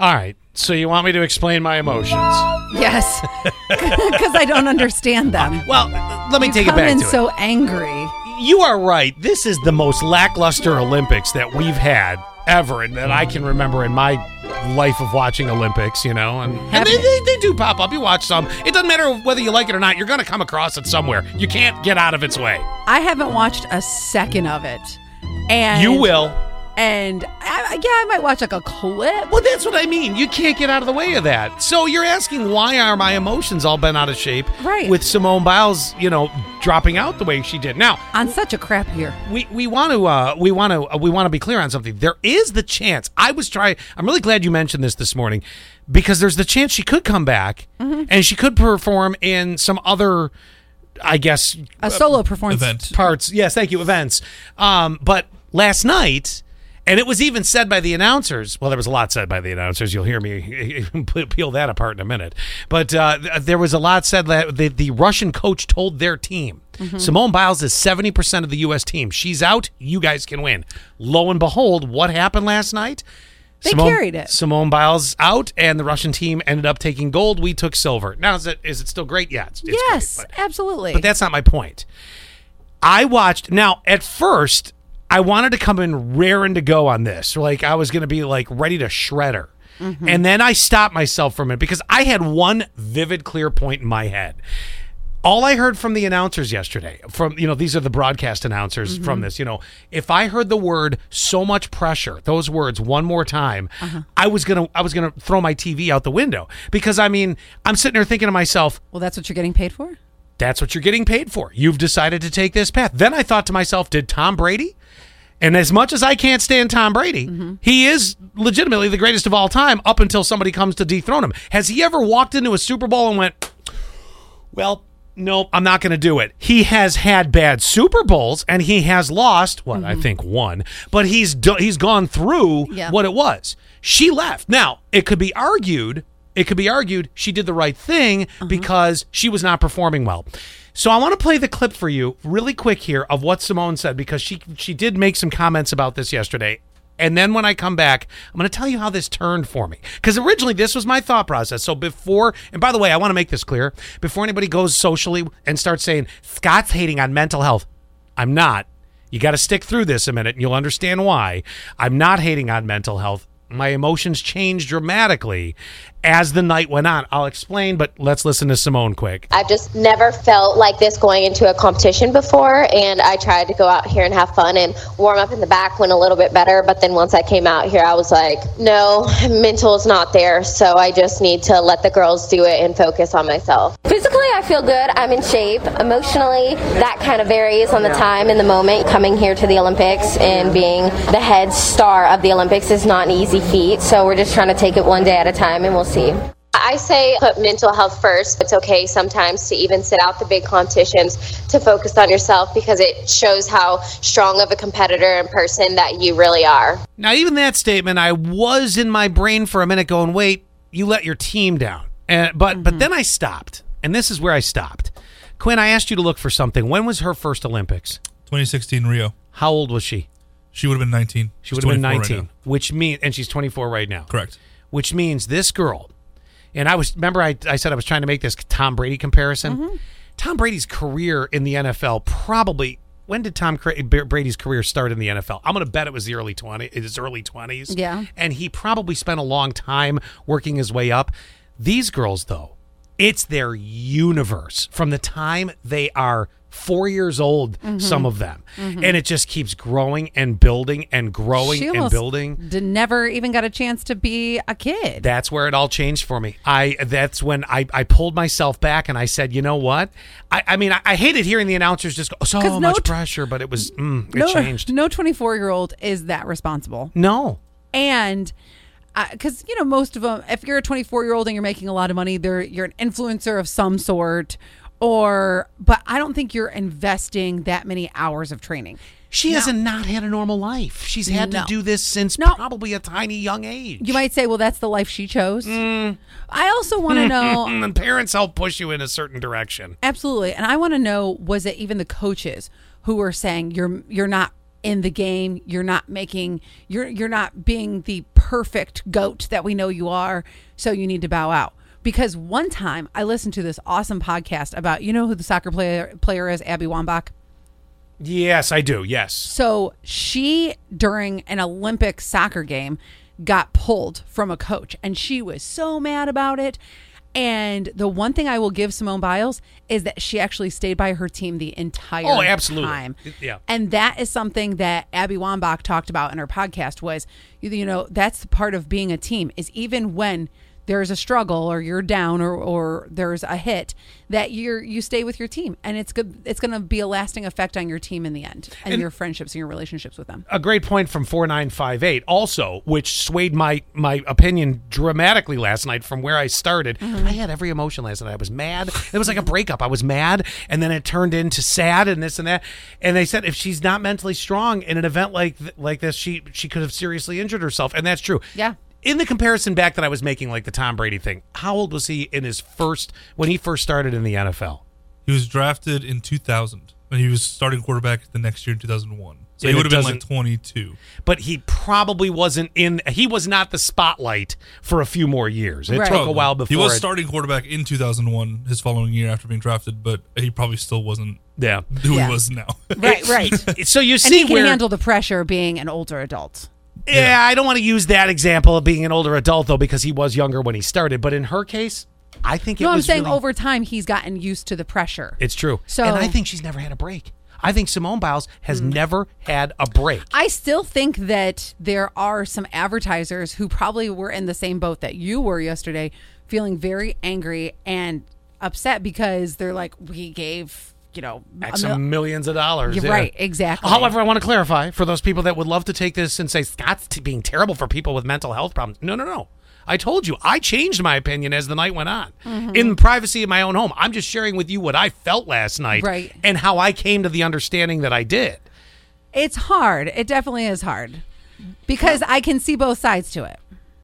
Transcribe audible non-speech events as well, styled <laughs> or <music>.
All right. So you want me to explain my emotions? Yes, <laughs> because I don't understand them. Uh, well, let me you take come it back in to it. so angry. You are right. This is the most lackluster Olympics that we've had ever, and that I can remember in my life of watching Olympics. You know, and, and they, they, they do pop up. You watch some. It doesn't matter whether you like it or not. You're going to come across it somewhere. You can't get out of its way. I haven't watched a second of it, and You will. And I, yeah, I might watch like a clip. Well, that's what I mean. You can't get out of the way of that. So you're asking why are my emotions all bent out of shape? Right. With Simone Biles, you know, dropping out the way she did. Now, on such a crap year. we we want to uh, we want to uh, we want to be clear on something. There is the chance. I was trying. I'm really glad you mentioned this this morning because there's the chance she could come back and she could perform in some other. I guess A solo performance. Event. parts. Yes, thank you. Events. Um, but last night, and it was even said by the announcers. Well, there was a lot said by the announcers. You'll hear me <laughs> peel that apart in a minute. But uh, there was a lot said that the, the Russian coach told their team. Simone Biles is 70% of the U.S. team. She's out. You guys can win. Lo and behold, what happened last night? They Simone, carried it. Simone Biles out, and the Russian team ended up taking gold. We took silver. Now, is it is it still great? Yeah, it's, it's great, yes, but- absolutely. but that's not my point. I watched now at first I wanted to come in raring to go on this. Like I was gonna be like ready to shred her. Mm-hmm. And then I stopped myself from it because I had one vivid clear point in my head. All I heard from the announcers yesterday, from you know, these are the broadcast announcers mm-hmm. from this, you know, if I heard the word so much pressure, those words one more time, uh-huh. I was gonna I was gonna throw my TV out the window. Because I mean, I'm sitting there thinking to myself, well, that's what you're getting paid for. That's what you're getting paid for. You've decided to take this path. Then I thought to myself, did Tom Brady? And as much as I can't stand Tom Brady, he is legitimately the greatest of all time up until somebody comes to dethrone him. Has he ever walked into a Super Bowl and went, well, no, I'm not going to do it. He has had bad Super Bowls and he has lost, what I mm-hmm. think one, but he's do- he's gone through Yeah. what it was. She left. Now, it could be argued, it could be argued she did the right thing uh-huh. because she was not performing well. So I want to play the clip for you really quick here of what Simone said because she she did make some comments about this yesterday. And then when I come back, I'm going to tell you how this turned for me. Because originally this was my thought process. So before, and by the way, I want to make this clear before anybody goes socially and starts saying Scott's hating on mental health, I'm not. You got to stick through this a minute and you'll understand why. I'm not hating on mental health. My emotions changed dramatically as the night went on. I'll explain, but let's listen to Simone quick. I've just never felt like this going into a competition before, and I tried to go out here and have fun and warm up in the back went a little bit better. But then once I came out here, I was like, no, mental is not there, so I just need to let the girls do it and focus on myself. Physically, I feel good. I'm in shape. Emotionally, that kind of varies on the time and the moment. Coming here to the Olympics and being the head star of the Olympics is not an easy feat, so we're just trying to take it one day at a time and we'll see. I say put mental health first. It's okay sometimes to even sit out the big competitions to focus on yourself because it shows how strong of a competitor and person that you really are. Now, even that statement, I was in my brain for a minute going, wait, you let your team down. And, but, but mm-hmm. then I stopped. And this is where I stopped. Quinn, I asked you to look for something. When was her first Olympics? 2016 Rio. How old was she? She would have been 19. She would have been 24 right 19, which means, and she's 24 right now. Correct. Which means this girl, and I was, remember I, I said I was trying to make this Tom Brady comparison? Mm-hmm. Tom Brady's career in the NFL probably, when did Tom Brady's career start in the NFL? I'm going to bet it was the early 20s, his early 20s. Yeah. And he probably spent a long time working his way up. These girls, though, it's their universe from the time they are four years old, Mm-hmm. some of them. And it just keeps growing and building and growing she and building. Did, never even got a chance to be a kid. That's where it all changed for me. I that's when I, I pulled myself back and I said, you know what? I, I mean, I, I hated hearing the announcers just go so no much t- pressure, but it was mm, it no, changed. no 24 year old is that responsible. No, and because you know most of them if you're a 24 year old and you're making a lot of money they're you're an influencer of some sort or but i don't think you're investing that many hours of training she has not not had a normal life. She's had No. to do this since No. probably a tiny young age. you might say well that's the life she chose hmm. i also want to <laughs> know and parents help push you in a certain direction. absolutely and i want to know was it even the coaches who were saying you're you're not in the game. You're not making you're you're not being the perfect goat that we know you are. So you need to bow out. Because one time I listened to this awesome podcast about you know who the soccer player player is, Abby Wambach. Yes, I do. Yes. So she, during an Olympic soccer game, got pulled from a coach and she was so mad about it. And the one thing I will give Simone Biles is that she actually stayed by her team the entire Oh, absolutely. time. Yeah. And that is something that Abby Wambach talked about in her podcast was, you, you know, that's the part of being a team is even when there's a struggle or you're down or, or there's a hit that you're you stay with your team. And it's good it's going to be a lasting effect on your team in the end and, And- your friendships and your relationships with them. A great point from 4958 also which swayed my my opinion dramatically last night from where i started. Mm-hmm. I had every emotion last night. I was mad. It was like a breakup. I was mad and then it turned into sad and this and that. And they said if she's not mentally strong in an event like th- like this she she could have seriously injured herself. And that's true. Yeah. In the comparison back that i was making like the tom brady thing how old was he in his first when he first started in the nfl He was drafted in 2000, and he was starting quarterback the next year in 2001. So And he would have been like 22. but he probably wasn't in he was not the spotlight for a few more years it Right. took a while before he was it- starting quarterback in 2001, his following year after being drafted, but he probably still wasn't yeah who Yeah. he was now. right right <laughs> so you and see he can where handle the pressure being an older adult yeah, I don't want to use that example of being an older adult though because he was younger when he started. But in her case, I think it was. no i'm saying really- over time he's gotten used to the pressure It's true. So- and I think she's never had a break. I think Simone Biles has mm. never had a break. I still think that there are some advertisers who probably were in the same boat that you were yesterday, feeling very angry and upset because they're like, we gave, you know, X mil- millions of dollars. You're yeah. right, exactly. However, I want to clarify for those people that would love to take this and say Scott's t- being terrible for people with mental health problems. No, no, no. I told you, I changed my opinion as the night went on. Mm-hmm. In the privacy of my own home. I'm just sharing with you what I felt last night Right. and how I came to the understanding that I did. it's hard. It definitely is hard because I can see both sides to it.